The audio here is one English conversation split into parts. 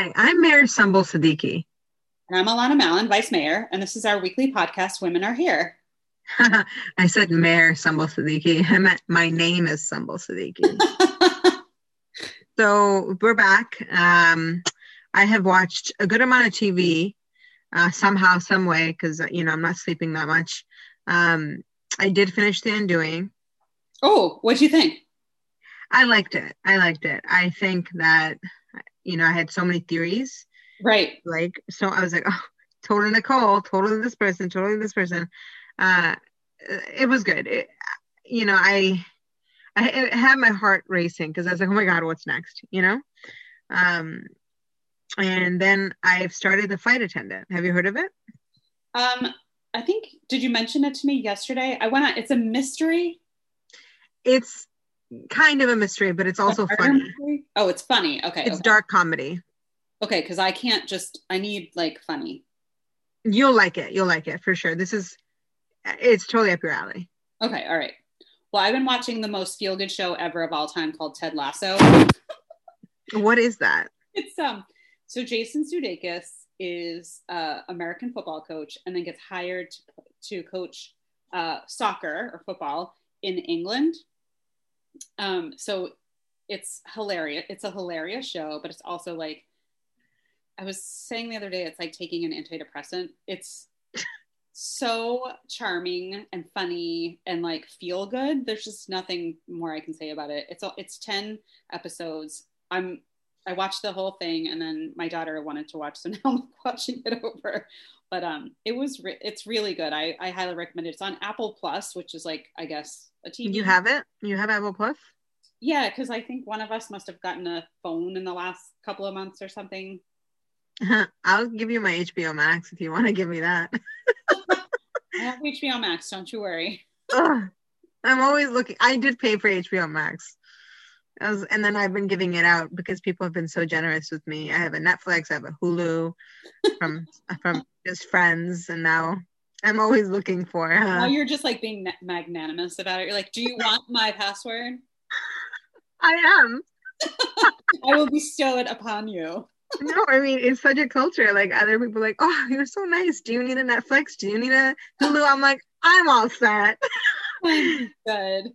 Hi, I'm Mayor Sumbul Siddiqui. And I'm Alanna Mallon, Vice Mayor, and this is our weekly podcast, Women Are Here. I said Mayor Sumbul Siddiqui. I meant my name is Sumbul Siddiqui. so we're back. Um, I have watched a good amount of TV uh, somehow, some way, because you know I'm not sleeping that much. Um, I did finish The Undoing. Oh, what'd you think? I liked it. I liked it. I think that you know I had so many theories. Right. Like so, I was like, oh, totally Nicole, totally this person, totally this person. Uh, it was good. It, you know, I I had my heart racing because I was like, oh my god, what's next? You know. Um, and then I've started the flight attendant. Have you heard of it? Um, I think did you mention it to me yesterday? I went on. It's a mystery. It's kind of a mystery, but it's also funny. Mystery? Oh, it's funny. Okay, it's okay. dark comedy. Okay, because I can't just. I need like funny. You'll like it. You'll like it for sure. This is. It's totally up your alley. Okay. All right. Well, I've been watching the most feel good show ever of all time called Ted Lasso. what is that? It's um. So Jason Sudeikis is uh, American football coach and then gets hired to, to coach uh, soccer or football in England. Um, so it's hilarious. It's a hilarious show, but it's also like I was saying the other day, it's like taking an antidepressant. It's so charming and funny and like feel good. There's just nothing more I can say about it. It's all, it's 10 episodes. I'm I watched the whole thing and then my daughter wanted to watch, so now I'm watching it over. But um, it was re- it's really good. I, I highly recommend it. It's on Apple Plus, which is like I guess a TV. You have it? You have Apple Plus? Yeah, because I think one of us must have gotten a phone in the last couple of months or something. I'll give you my HBO Max if you want to give me that. I have HBO Max. Don't you worry. Ugh, I'm always looking. I did pay for HBO Max. Was, and then I've been giving it out because people have been so generous with me. I have a Netflix, I have a Hulu from from just friends, and now I'm always looking for. Uh, now you're just like being magnanimous about it. You're like, "Do you want my password?" I am. I will bestow it upon you. no, I mean it's such a culture. Like other people, like, "Oh, you're so nice. Do you need a Netflix? Do you need a Hulu?" I'm like, "I'm all set." Good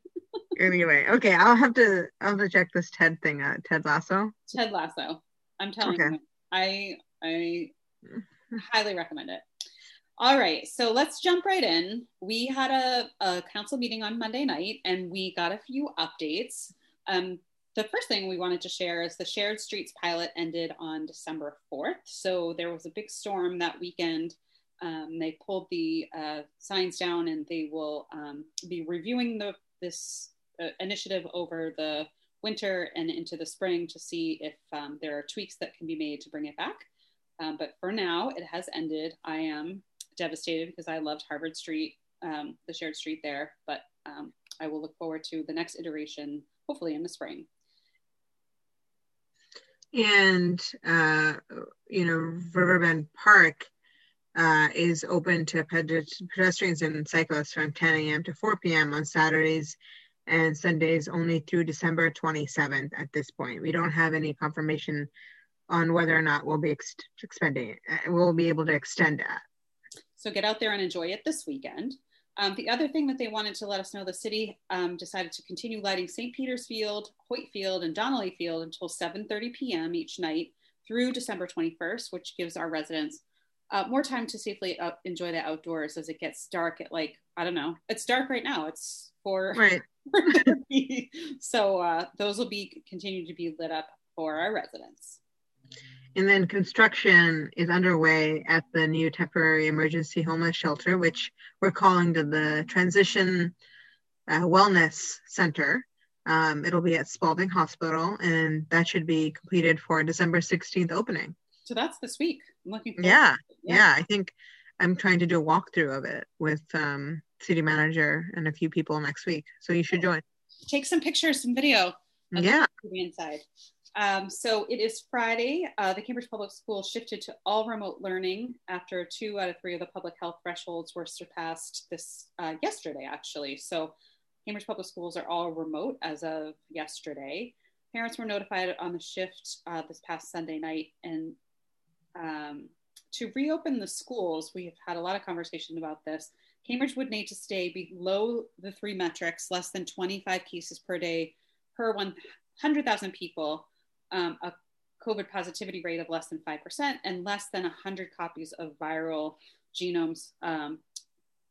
anyway, okay, I'll have to I'll have to check this Ted thing out. Ted Lasso. Ted Lasso. I'm telling okay. you, I I highly recommend it. All right, so let's jump right in. We had a, a council meeting on Monday night, and we got a few updates. Um, the first thing we wanted to share is the Shared Streets pilot ended on December 4th. So there was a big storm that weekend. Um, they pulled the uh, signs down, and they will um, be reviewing the this uh, initiative over the winter and into the spring to see if um, there are tweaks that can be made to bring it back. Um, but for now, it has ended. I am devastated because I loved Harvard Street, um, the shared street there, but um, I will look forward to the next iteration, hopefully in the spring. And, uh, you know, Riverbend Park uh, is open to pedestrians and cyclists from 10 a.m. to 4 p.m. on Saturdays and Sundays only through December 27th at this point. We don't have any confirmation on whether or not we'll be ex- expending it. Uh, we'll be able to extend that. So get out there and enjoy it this weekend. Um, the other thing that they wanted to let us know, the city um, decided to continue lighting St. Peter's Field, Hoyt Field, and Donnelly Field until 7:30 p.m. each night through December 21st, which gives our residents uh, more time to safely out- enjoy the outdoors as it gets dark at like I don't know. It's dark right now. It's four right. so uh, those will be continue to be lit up for our residents. And then construction is underway at the new temporary emergency homeless shelter, which we're calling to the Transition uh, Wellness Center. Um, it'll be at Spaulding Hospital, and that should be completed for December 16th opening. So that's this week. I'm looking yeah, yeah, yeah. I think I'm trying to do a walkthrough of it with um, city manager and a few people next week. So you should join. Take some pictures, some video. Yeah. The inside. Um, so it is Friday. Uh, the Cambridge Public Schools shifted to all remote learning after two out of three of the public health thresholds were surpassed this uh, yesterday, actually. So Cambridge Public Schools are all remote as of yesterday. parents were notified on the shift uh, this past Sunday night, and um, to reopen the schools, we have had a lot of conversation about this. Cambridge would need to stay below the three metrics, less than 25 cases per day per 100,000 people, um, a COVID positivity rate of less than 5%, and less than 100 copies of viral genomes um,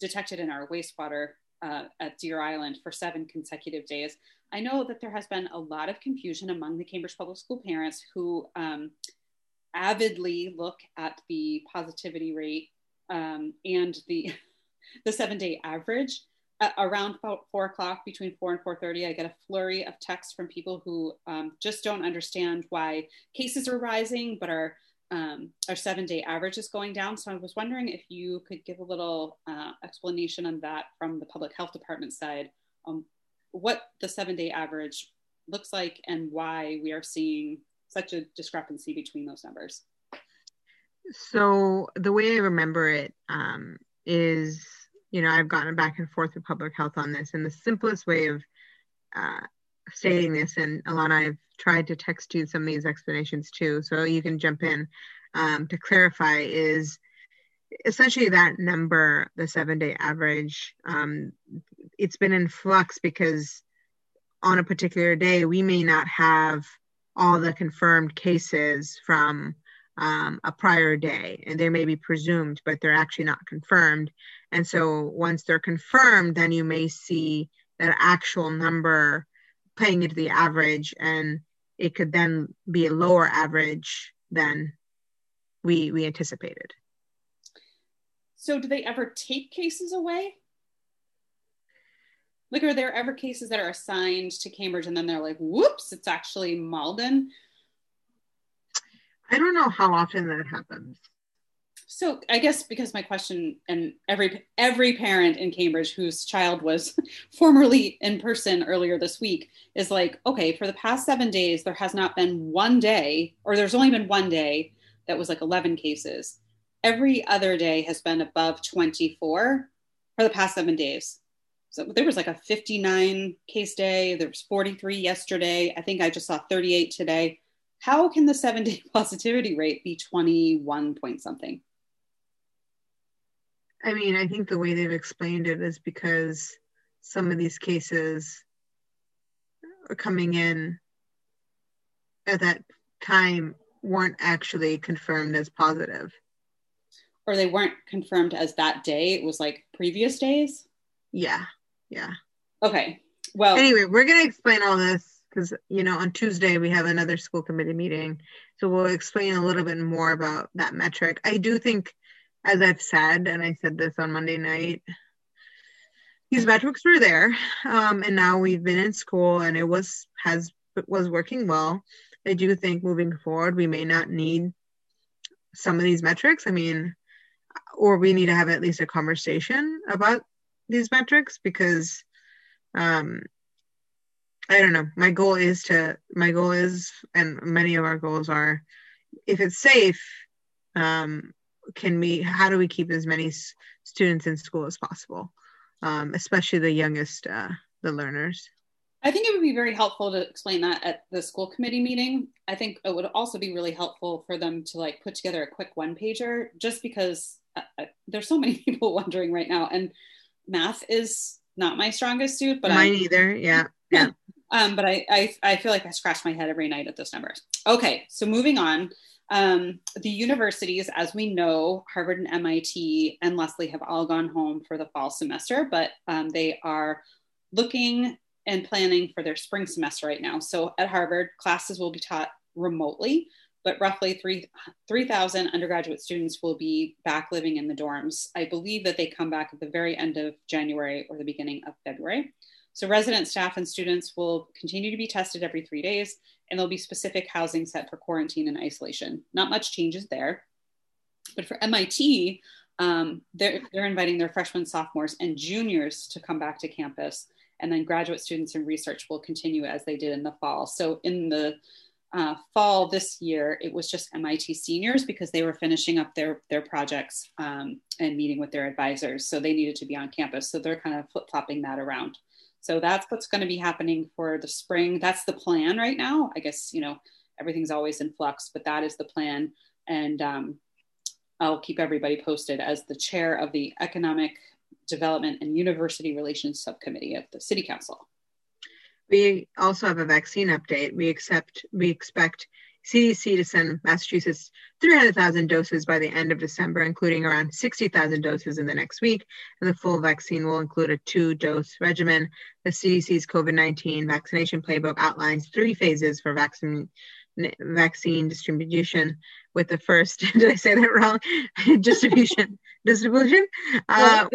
detected in our wastewater uh, at Deer Island for seven consecutive days. I know that there has been a lot of confusion among the Cambridge Public School parents who um, avidly look at the positivity rate um, and the the seven day average. Uh, around four o'clock, between four and four thirty, I get a flurry of texts from people who um, just don't understand why cases are rising, but our um, our seven day average is going down. So I was wondering if you could give a little uh, explanation on that from the public health department side, what the seven day average looks like and why we are seeing such a discrepancy between those numbers? So the way I remember it um, is, you know, I've gotten back and forth with public health on this, and the simplest way of uh, stating this, and Alanna, I've tried to text you some of these explanations too, so you can jump in um, to clarify is essentially that number, the seven day average, um, it's been in flux because on a particular day, we may not have all the confirmed cases from um, a prior day and they may be presumed but they're actually not confirmed. And so once they're confirmed then you may see that actual number playing into the average and it could then be a lower average than we we anticipated. So do they ever take cases away like, are there ever cases that are assigned to Cambridge and then they're like, whoops, it's actually Malden? I don't know how often that happens. So I guess because my question and every every parent in Cambridge whose child was formerly in person earlier this week is like, okay, for the past seven days, there has not been one day, or there's only been one day that was like 11 cases. Every other day has been above 24 for the past seven days so there was like a 59 case day there was 43 yesterday i think i just saw 38 today. How can the seven day positivity rate be 21 point something? I mean i think the way they've explained it is because some of these cases are coming in at that time weren't actually confirmed as positive. Or they weren't confirmed as that day it was like previous days? Yeah yeah. Okay. Well, anyway, we're going to explain all this because, you know, on Tuesday we have another school committee meeting. So we'll explain a little bit more about that metric. I do think, as I've said, and I said this on Monday night, these metrics were there. Um, and now we've been in school and it was, has, was working well. I do think moving forward, we may not need some of these metrics. I mean, or we need to have at least a conversation about these metrics because um I don't know. My goal is to my goal is and many of our goals are if it's safe um can we how do we keep as many s- students in school as possible um especially the youngest uh the learners I think it would be very helpful to explain that at the school committee meeting. I think it would also be really helpful for them to like put together a quick one pager just because uh, uh there's so many people wondering right now and math is not my strongest suit, but mine I, either. Yeah. Yeah. um, but I, I, I feel like I scratch my head every night at those numbers. Okay. So moving on, um, the universities, as we know, Harvard and MIT and Lesley have all gone home for the fall semester, but um, they are looking and planning for their spring semester right now. So at Harvard, classes will be taught remotely but roughly 3,000 undergraduate students will be back living in the dorms. I believe that they come back at the very end of January or the beginning of February. So resident staff and students will continue to be tested every three days, and there'll be specific housing set for quarantine and isolation. Not much changes there. But for MIT, um, they're, they're inviting their freshmen, sophomores, and juniors to come back to campus. And then graduate students and research will continue as they did in the fall. So in the uh, fall this year, it was just MIT seniors because they were finishing up their their projects um, and meeting with their advisors, so they needed to be on campus. So they're kind of flip flopping that around. So that's what's going to be happening for the spring. That's the plan right now. I guess, you know, everything's always in flux, but that is the plan. And um, I'll keep everybody posted as the chair of the Economic Development and University Relations Subcommittee of the City Council. We also have a vaccine update. We accept we expect CDC to send Massachusetts 300,000 doses by the end of December, including around 60,000 doses in the next week. And the full vaccine will include a two dose regimen. The CDC's COVID 19 vaccination playbook outlines three phases for vaccine vaccine distribution with the first did i say that wrong? Distribution distribution? Uh,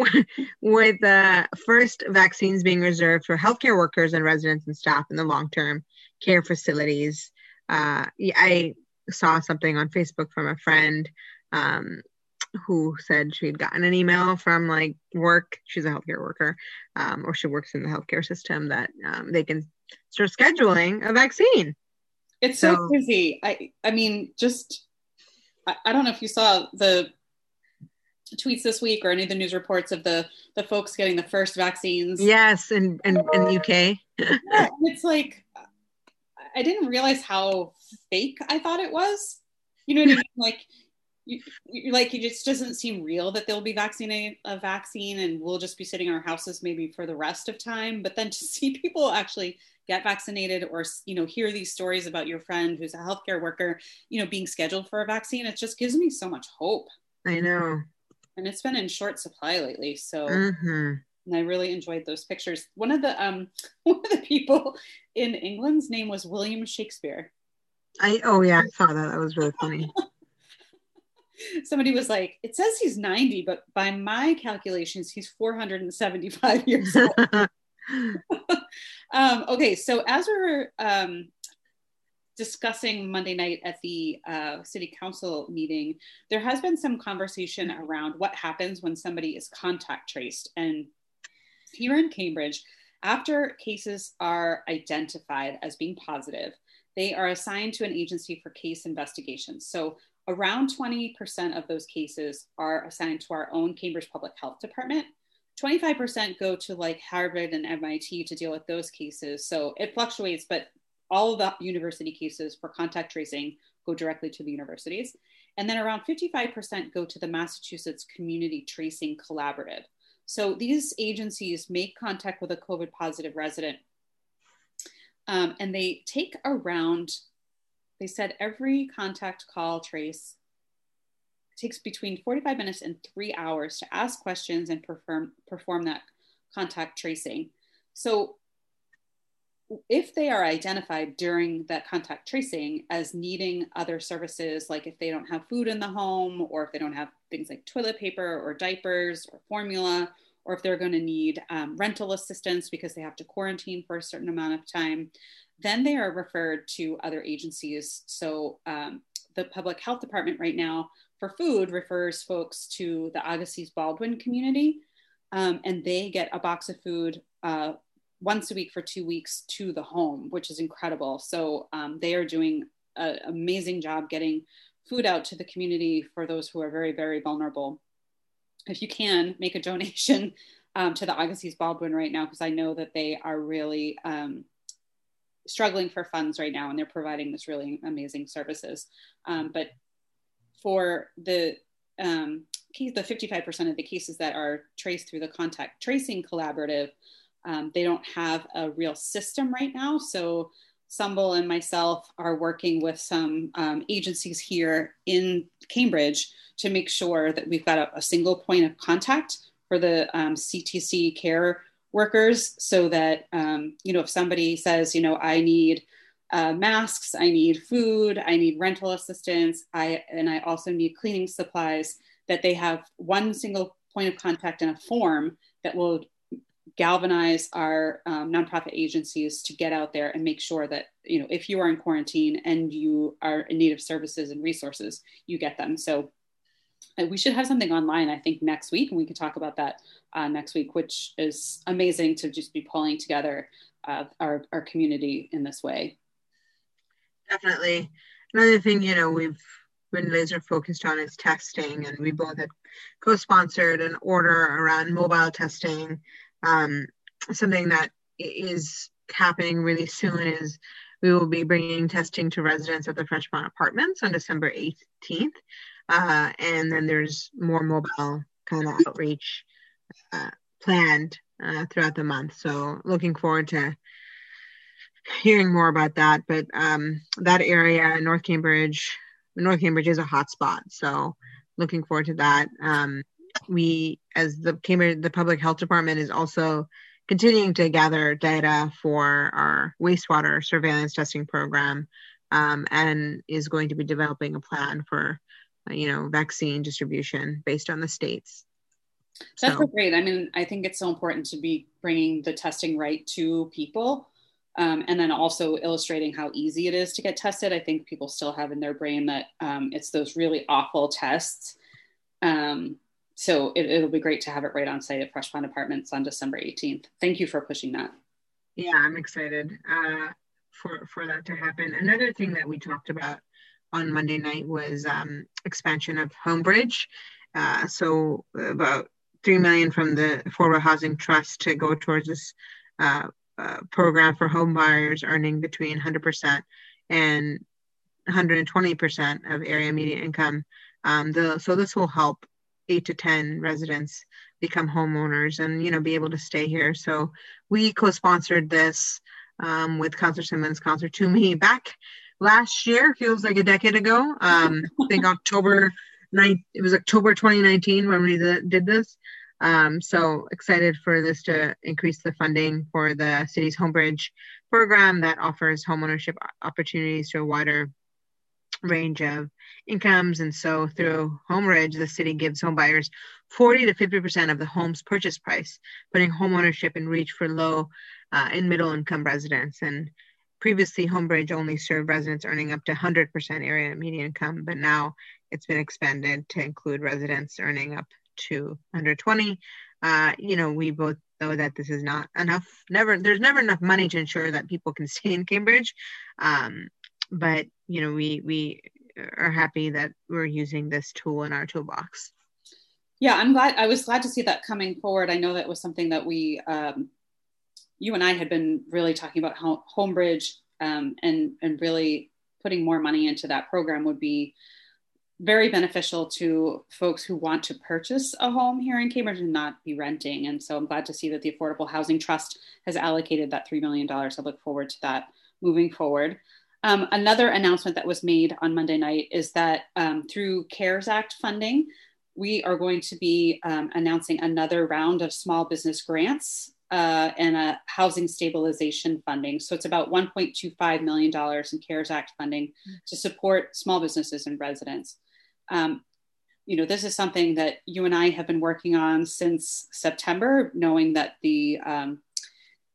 with the first vaccines being reserved for healthcare workers and residents and staff in the long-term care facilities. Uh, i saw something on facebook from a friend um, who said she had gotten an email from like work she's a healthcare worker um, or she works in the healthcare system that um, they can start scheduling a vaccine it's so, so crazy. I I mean, just I, I don't know if you saw the tweets this week or any of the news reports of the the folks getting the first vaccines. Yes, in in, in the UK. yeah, it's like I didn't realize how fake I thought it was. You know what I mean? Like you, you, like it just doesn't seem real that they'll be vaccinating a vaccine and we'll just be sitting in our houses maybe for the rest of time. But then to see people actually get vaccinated or you know hear these stories about your friend who's a healthcare worker you know being scheduled for a vaccine it just gives me so much hope. I know. And it's been in short supply lately so mm-hmm. and i really enjoyed those pictures. One of the um one of the people in england's name was william shakespeare. I oh yeah i saw that. That was really funny. Somebody was like it says he's 90 but by my calculations he's 475 years old um, okay, so as we're um, discussing Monday night at the uh, city council meeting, there has been some conversation around what happens when somebody is contact traced. And here in Cambridge, after cases are identified as being positive, they are assigned to an agency for case investigations. So around 20% of those cases are assigned to our own Cambridge Public Health Department. 25% go to like Harvard and MIT to deal with those cases. So it fluctuates, but all of the university cases for contact tracing go directly to the universities. And then around 55% go to the Massachusetts Community Tracing Collaborative. So these agencies make contact with a COVID positive resident um, and they take around, they said every contact call trace takes between 45 minutes and three hours to ask questions and perform, perform that contact tracing. So if they are identified during that contact tracing as needing other services, like if they don't have food in the home, or if they don't have things like toilet paper or diapers or formula, or if they're going to need um, rental assistance because they have to quarantine for a certain amount of time, then they are referred to other agencies. So um, the public health department right now for food refers folks to the Agassiz Baldwin community, um, and they get a box of food uh, once a week for two weeks to the home, which is incredible. So um, they are doing an amazing job getting food out to the community for those who are very, very vulnerable. If you can, make a donation um, to the Agassiz Baldwin right now, because I know that they are really um, struggling for funds right now and they're providing this really amazing services. Um, but for the um, the 55% of the cases that are traced through the contact tracing collaborative, um, they don't have a real system right now. So Sumbul and myself are working with some um, agencies here in Cambridge to make sure that we've got a, a single point of contact for the um, CTC care workers so that, um, you know, if somebody says, you know, I need uh, masks, I need food, I need rental assistance, I and I also need cleaning supplies. That they have one single point of contact and a form that will galvanize our um, nonprofit agencies to get out there and make sure that you know if you are in quarantine and you are in need of services and resources, you get them. So uh, we should have something online i think next week and we can talk about that uh, next week which is amazing to just be pulling together uh, our, our community in this way definitely. Another thing, you know, we've been laser focused on is testing, and we both had co-sponsored an order around mobile testing. Um, something that is happening really soon is we will be bringing testing to residents of the Fresh Pond Apartments on December 18th. Uh, and then there's more mobile kind of outreach uh, planned uh, throughout the month. So looking forward to hearing more about that. But um, that area, North Cambridge, North Cambridge is a hotspot. So looking forward to that. Um, we, as the Cambridge, the Public Health Department is also continuing to gather data for our wastewater surveillance testing program um, and is going to be developing a plan for you know vaccine distribution based on the states that's so. great i mean i think it's so important to be bringing the testing right to people um, and then also illustrating how easy it is to get tested i think people still have in their brain that um, it's those really awful tests um, so it, will be great to have it right on site at Fresh Pond Apartments on December 18th. Thank you for pushing that. Yeah, I'm excited uh, for for that to happen. Another thing that we talked about on Monday night was um, expansion of Homebridge. Uh, so about three million from the Affordable Housing Trust to go towards this uh, uh, program for home buyers earning between 100% and 120% of area median income. Um, the, so this will help eight to 10 residents become homeowners and, you know, be able to stay here. So we co-sponsored this um, with Councillor Simmons, Councillor Toomey back last year, feels like a decade ago. Um, I think October 9th, it was October 2019 when we did this. Um, so excited for this to increase the funding for the city's Homebridge program that offers homeownership opportunities to a wider range of incomes. And so through Homebridge, the city gives homebuyers 40 to 50% of the home's purchase price, putting homeownership in reach for low uh, and middle income residents. And previously, Homebridge only served residents earning up to 100% area median income, but now it's been expanded to include residents earning up to 120. Uh, you know, we both know that this is not enough. Never, there's never enough money to ensure that people can stay in Cambridge. Um, but you know we we are happy that we're using this tool in our toolbox yeah i'm glad i was glad to see that coming forward i know that was something that we um, you and i had been really talking about how homebridge um, and and really putting more money into that program would be very beneficial to folks who want to purchase a home here in Cambridge and not be renting. And so I'm glad to see that the Affordable Housing Trust has allocated that $3 million. I look forward to that moving forward. Um, another announcement that was made on Monday night is that um, through CARES Act funding, we are going to be um, announcing another round of small business grants uh, and a housing stabilization funding. So it's about $1.25 million in CARES Act funding to support small businesses and residents. Um, you know, this is something that you and I have been working on since September, knowing that the um,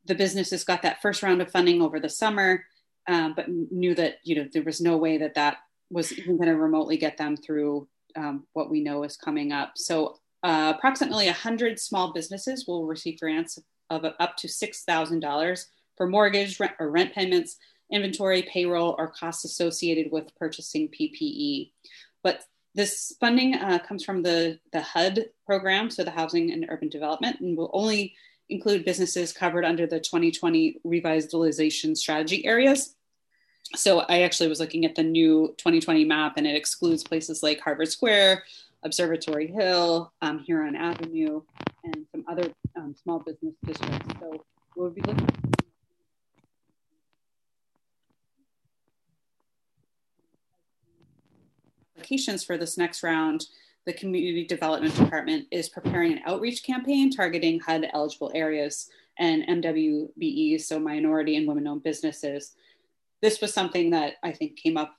the businesses got that first round of funding over the summer um, but knew that you know there was no way that that was even going to remotely get them through um, what we know is coming up. So uh, approximately 100 small businesses will receive grants of up to $6,000 for mortgage rent or rent payments, inventory, payroll, or costs associated with purchasing PPE. But this funding uh, comes from the, the HUD program, so the Housing and Urban Development, and will only include businesses covered under the 2020 revitalization strategy areas. So I actually was looking at the new 2020 map and it excludes places like Harvard Square, Observatory Hill, um, Huron Avenue, and some other um, small business districts. So we'll be looking applications for this next round the Community Development Department is preparing an outreach campaign targeting HUD eligible areas and MWBEs, so minority and women owned businesses. This was something that I think came up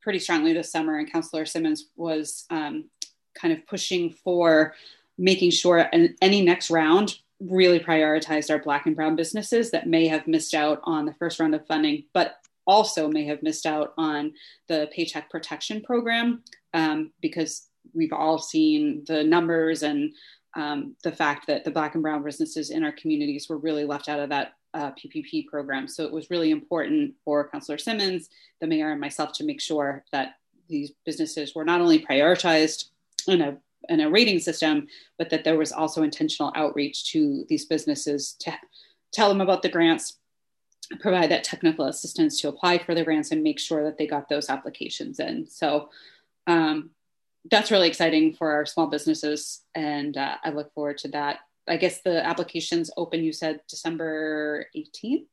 pretty strongly this summer, and Councillor Simmons was um, kind of pushing for making sure any next round really prioritized our Black and Brown businesses that may have missed out on the first round of funding, but also may have missed out on the Paycheck Protection Program um, because we've all seen the numbers and um, the fact that the black and brown businesses in our communities were really left out of that uh, PPP program. So it was really important for Councillor Simmons, the mayor, and myself to make sure that these businesses were not only prioritized in a in a rating system, but that there was also intentional outreach to these businesses to tell them about the grants, provide that technical assistance to apply for the grants and make sure that they got those applications in. So um, that's really exciting for our small businesses. And uh, I look forward to that. I guess the applications open, you said December 18th, is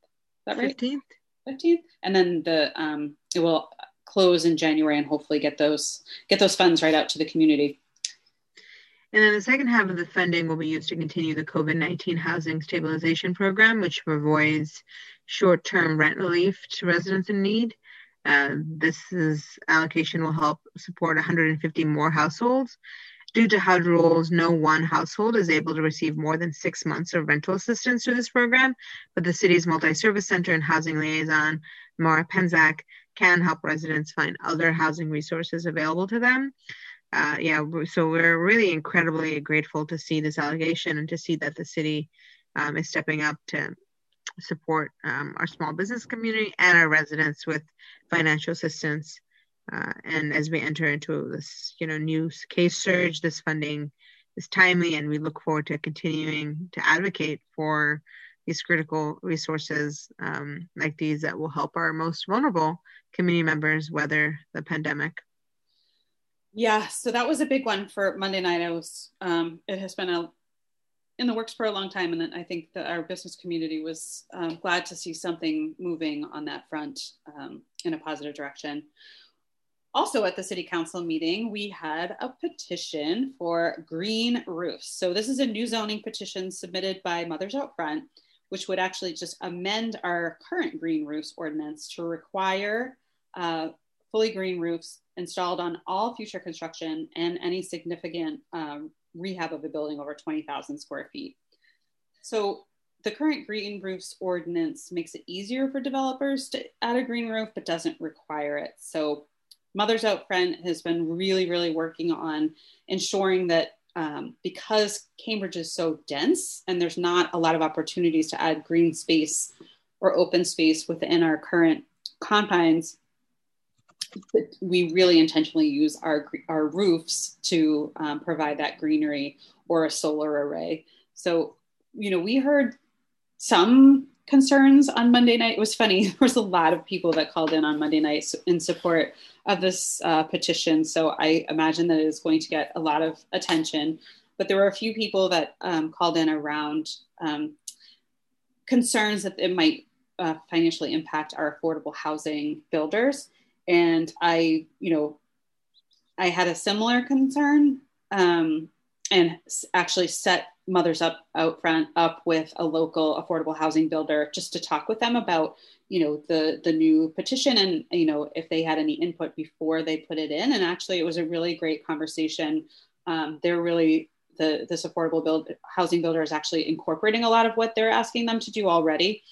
that right? 15th. 15th. And then the, um, it will close in January and hopefully get those, get those funds right out to the community. And then the second half of the funding will be used to continue the COVID 19 housing stabilization program, which provides short term rent relief to residents in need. Uh, this is, allocation will help support 150 more households. Due to HUD rules, no one household is able to receive more than six months of rental assistance through this program, but the city's multi service center and housing liaison, Mara Pensak, can help residents find other housing resources available to them uh, yeah, so we're really incredibly grateful to see this allegation and to see that the city um, is stepping up to support um, our small business community and our residents with financial assistance. Uh, and as we enter into this, you know, new case surge, this funding is timely, and we look forward to continuing to advocate for these critical resources um, like these that will help our most vulnerable community members weather the pandemic. Yeah, so that was a big one for Monday night. I was, um, it has been a, in the works for a long time, and I think that our business community was um, glad to see something moving on that front um, in a positive direction. Also, at the city council meeting, we had a petition for green roofs. So, this is a new zoning petition submitted by Mothers Out Front, which would actually just amend our current green roofs ordinance to require uh, fully green roofs installed on all future construction and any significant um, rehab of a building over 20,000 square feet. So the current green roofs ordinance makes it easier for developers to add a green roof, but doesn't require it. So Mothers Out Front has been really, really working on ensuring that um, because Cambridge is so dense and there's not a lot of opportunities to add green space or open space within our current confines, we really intentionally use our, our roofs to um, provide that greenery or a solar array. So, you know, we heard some concerns on Monday night. It was funny. There was a lot of people that called in on Monday night in support of this uh, petition. So I imagine that it is going to get a lot of attention. But there were a few people that um, called in around um, concerns that it might uh, financially impact our affordable housing builders and I, you know, I had a similar concern um, and actually set mothers up out front up with a local affordable housing builder just to talk with them about you know the the new petition and you know if they had any input before they put it in. And actually it was a really great conversation. Um, they're really the this affordable build housing builder is actually incorporating a lot of what they're asking them to do already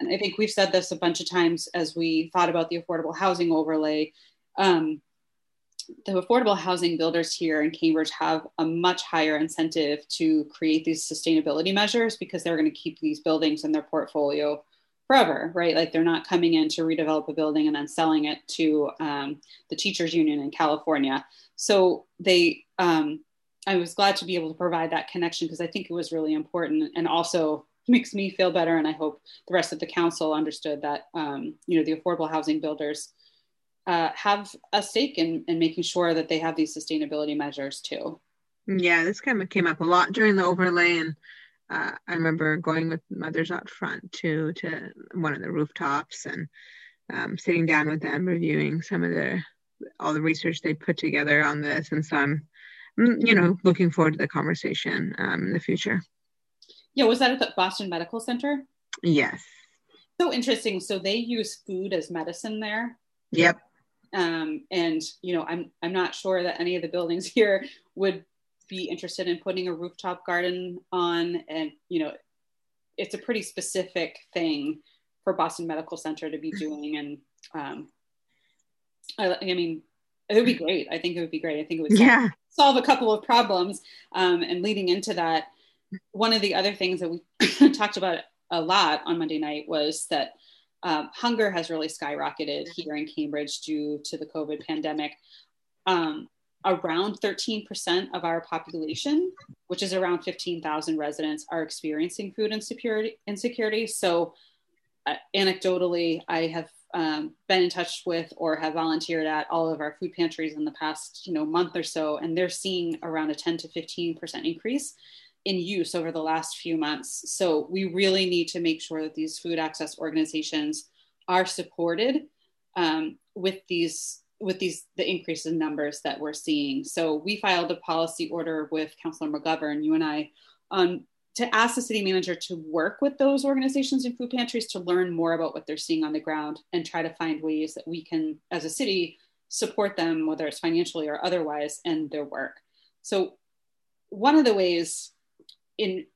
and I think we've said this a bunch of times as we thought about the affordable housing overlay. Um, the affordable housing builders here in Cambridge have a much higher incentive to create these sustainability measures because they're going to keep these buildings in their portfolio forever, right? Like they're not coming in to redevelop a building and then selling it to um, the teachers union in California. So they, um, I was glad to be able to provide that connection because I think it was really important and also makes me feel better. And I hope the rest of the council understood that, um, you know, the affordable housing builders uh, have a stake in, in making sure that they have these sustainability measures too. Yeah, this kind of came up a lot during the overlay, and uh, I remember going with mothers out front to to one of the rooftops and um, sitting down with them, reviewing some of the all the research they put together on this, and so I'm, mm, you know, looking forward to the conversation um, in the future. Yeah, was that at the Boston Medical Center? Yes. So interesting. So they use food as medicine there. Yep. Um, and you know, I'm I'm not sure that any of the buildings here would be interested in putting a rooftop garden on, and you know, it's a pretty specific thing for Boston Medical Center to be doing, and um, I, I mean, it would be great. I think it would be great. I think it would solve, yeah. solve a couple of problems. Um, and leading into that, one of the other things that we talked about a lot on Monday night was that um, hunger has really skyrocketed here in Cambridge due to the COVID pandemic. Um, around 13% of our population, which is around 15,000 residents, are experiencing food insecurity. insecurity. So, uh, anecdotally, I have um, been in touch with or have volunteered at all of our food pantries in the past, you know, month or so, and they're seeing around a 10 to 15% increase in use over the last few months. So we really need to make sure that these food access organizations are supported um, with these with these the increase in numbers that we're seeing. So we filed a policy order with Councilor McGovern, you and I, um, to ask the city manager to work with those organizations and food pantries to learn more about what they're seeing on the ground and try to find ways that we can, as a city, support them, whether it's financially or otherwise, and their work. So one of the ways in,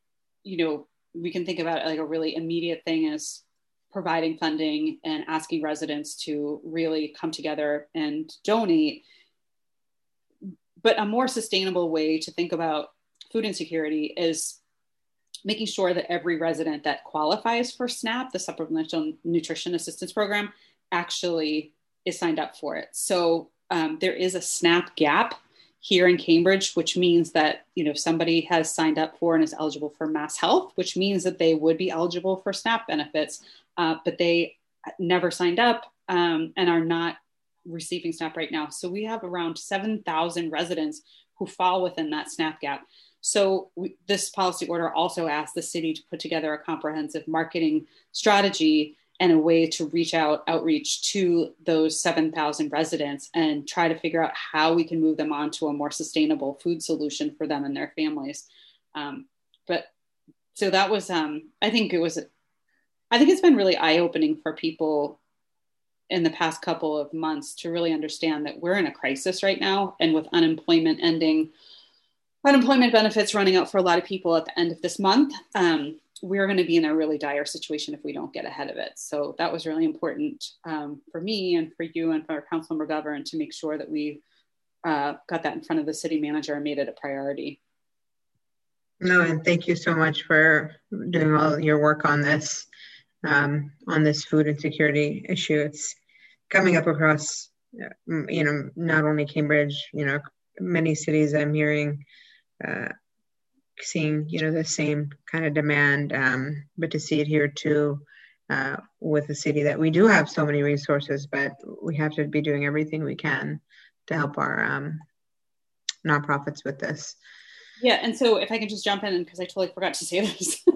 you know, we can think about like a really immediate thing is providing funding and asking residents to really come together and donate. But a more sustainable way to think about food insecurity is making sure that every resident that qualifies for SNAP, the Supplemental Nutrition Assistance Program, actually is signed up for it. So um, there is a SNAP gap here in Cambridge, which means that you know somebody has signed up for and is eligible for Mass Health, which means that they would be eligible for SNAP benefits uh, but they never signed up um, and are not receiving SNAP right now. So we have around 7,000 residents who fall within that SNAP gap. So we, this policy order also asks the city to put together a comprehensive marketing strategy and a way to reach out outreach to those 7,000 residents and try to figure out how we can move them on to a more sustainable food solution for them and their families. Um, but so that was, um, I think it was I think it's been really eye opening for people in the past couple of months to really understand that we're in a crisis right now. And with unemployment ending, unemployment benefits running out for a lot of people at the end of this month, um, we're going to be in a really dire situation if we don't get ahead of it. So that was really important um, for me and for you and for Council McGovern to make sure that we uh, got that in front of the city manager and made it a priority. No, and thank you so much for doing all your work on this um, on this food insecurity issue. It's coming up across, you know, not only Cambridge, you know, many cities I'm hearing, uh, seeing, you know, the same kind of demand, um, but to see it here too. Uh, with a city that we do have so many resources, but we have to be doing everything we can to help our um, nonprofits with this. Yeah, and so if I can just jump in, because I totally forgot to say this.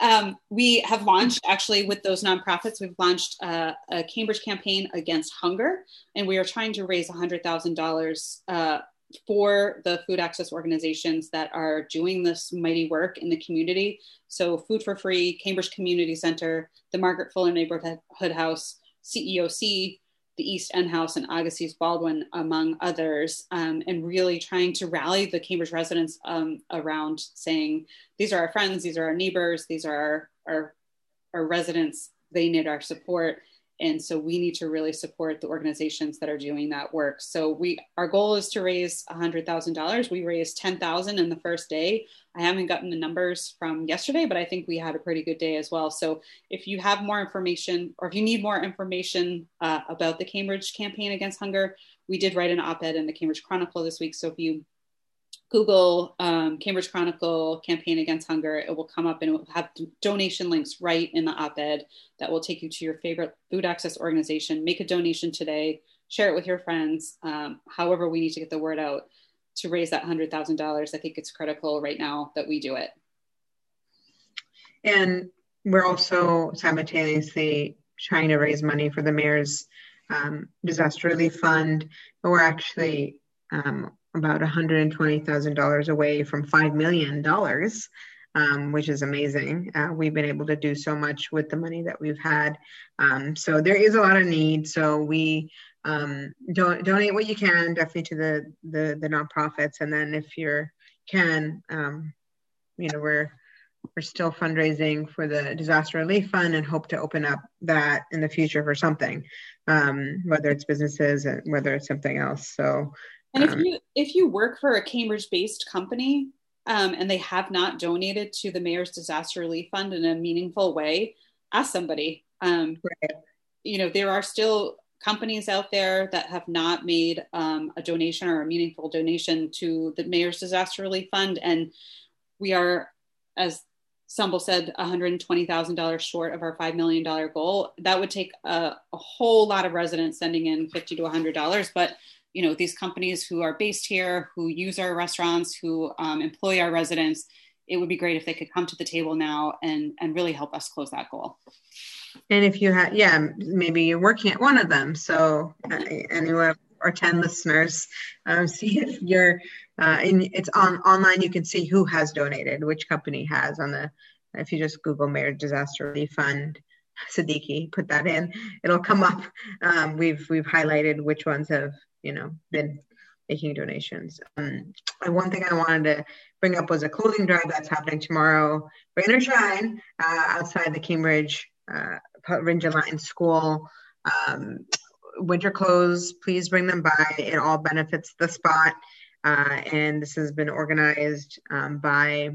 Um, we have launched actually with those nonprofits, we've launched a, a, Cambridge campaign against hunger, and we are trying to raise $100,000 uh, for the food access organizations that are doing this mighty work in the community. So, Food for Free, Cambridge Community Center, the Margaret Fuller Neighborhood House, CEOC, the East End House and Agassiz Baldwin, among others, um, and really trying to rally the Cambridge residents um, around saying, these are our friends, these are our neighbors, these are our, our, our residents, they need our support and so we need to really support the organizations that are doing that work. So we our goal is to raise $100000 we raised 10000 in the first day. I haven't gotten the numbers from yesterday but i think we had a pretty good day as well. So if you have more information or if you need more information uh, about the cambridge campaign against hunger we did write an op-ed in the cambridge chronicle this week. So if you Google um, Cambridge Chronicle campaign against hunger, it will come up and it will have donation links right in the op ed that will take you to your favorite food access organization. Make a donation today, share it with your friends. Um, however, we need to get the word out to raise that $100,000. I think it's critical right now that we do it. And we're also simultaneously trying to raise money for the mayor's um, disaster relief fund. But we're actually um, about $120,000 away from $5 million, um, which is amazing. Uh, we've been able to do so much with the money that we've had. Um, so there is a lot of need. So we um, don't donate what you can, definitely to the, the, the nonprofits. And then if you can, um, you know, we're, we're still fundraising for the disaster relief fund and hope to open up that in the future for something, um, whether it's businesses, and whether it's something else. So and if you if you work for a Cambridge-based company um, and they have not donated to the mayor's disaster relief fund in a meaningful way, ask somebody. Um, right. You know, there are still companies out there that have not made um, a donation or a meaningful donation to the Mayor's Disaster Relief Fund. And we are, as Sumbul said, $120,000 short of our $5 million goal. That would take a, a whole lot of residents sending in 50 to $100. But you know these companies who are based here who use our restaurants who um, employ our residents it would be great if they could come to the table now and and really help us close that goal and if you have yeah maybe you're working at one of them so uh, and you 10 listeners um, see if you're uh, in it's on online you can see who has donated which company has on the if you just google mayor disaster relief fund Siddiqui, put that in. It'll come up. Um, we've we've highlighted which ones have you know been making donations. Um, one thing I wanted to bring up was a clothing drive that's happening tomorrow, rain or shine, uh, outside the Cambridge uh, Rindge and Latin School. Um, winter clothes, please bring them by. It all benefits the spot. Uh, and this has been organized um, by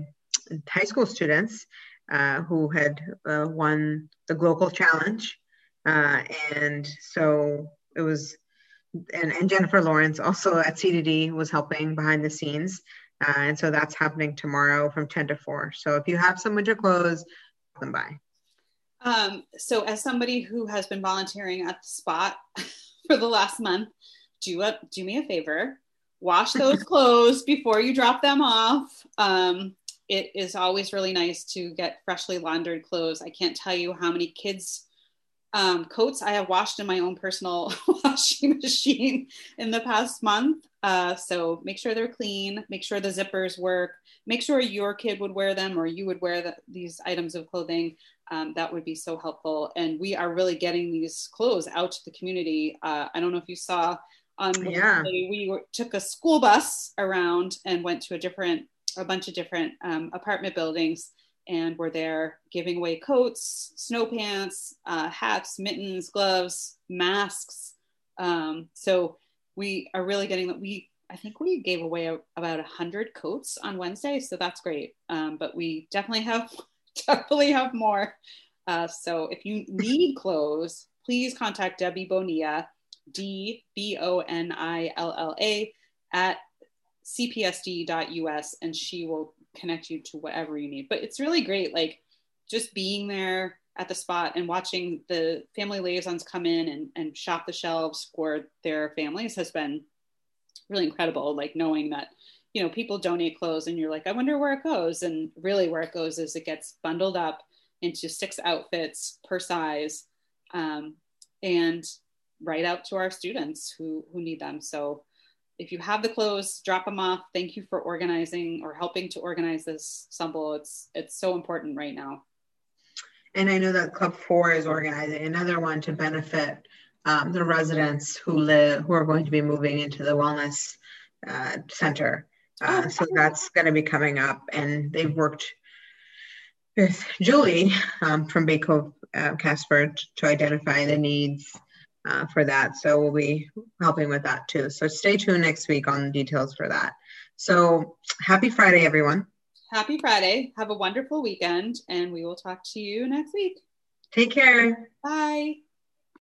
high school students uh, who had uh, won the Glocal Challenge. Uh, and so it was and, and Jennifer Lawrence also at CDD was helping behind the scenes. Uh, and so that's happening tomorrow from 10 to 4. So if you have some winter clothes, them by. Um, so as somebody who has been volunteering at the spot for the last month, do a, do me a favor, wash those clothes before you drop them off. Um, it is always really nice to get freshly laundered clothes. I can't tell you how many kids um, coats I have washed in my own personal washing machine in the past month. Uh, so make sure they're clean, make sure the zippers work, make sure your kid would wear them or you would wear the, these items of clothing. Um, that would be so helpful. And we are really getting these clothes out to the community. Uh, I don't know if you saw on yeah. we were, took a school bus around and went to a different, a bunch of different um, apartment buildings and we're there giving away coats, snow pants, uh, hats, mittens, gloves, masks. Um, so we are really getting that. We I think we gave away a, about a hundred coats on Wednesday, so that's great. Um, but we definitely have definitely have more. Uh, so if you need clothes, please contact Debbie Bonilla, D B O N I L L A, at cpsd.us, and she will connect you to whatever you need. But it's really great, like just being there at the spot and watching the family liaisons come in and, and shop the shelves for their families has been really incredible. Like knowing that, you know, people donate clothes and you're like, I wonder where it goes. And really where it goes is it gets bundled up into six outfits per size um, and right out to our students who, who need them. So if you have the clothes, drop them off. Thank you for organizing or helping to organize this Sumbul. It's it's so important right now. And I know that Club Four is organizing another one to benefit um, the residents who live who are going to be moving into the wellness uh, center. Uh, oh, so that's going to be coming up, and they've worked with Julie um, from Bay Cove uh, Casper to identify the needs uh, for that. So we'll be helping with that too. So stay tuned next week on the details for that. So happy Friday, everyone. Happy Friday. Have a wonderful weekend, and we will talk to you next week. Take care. Bye.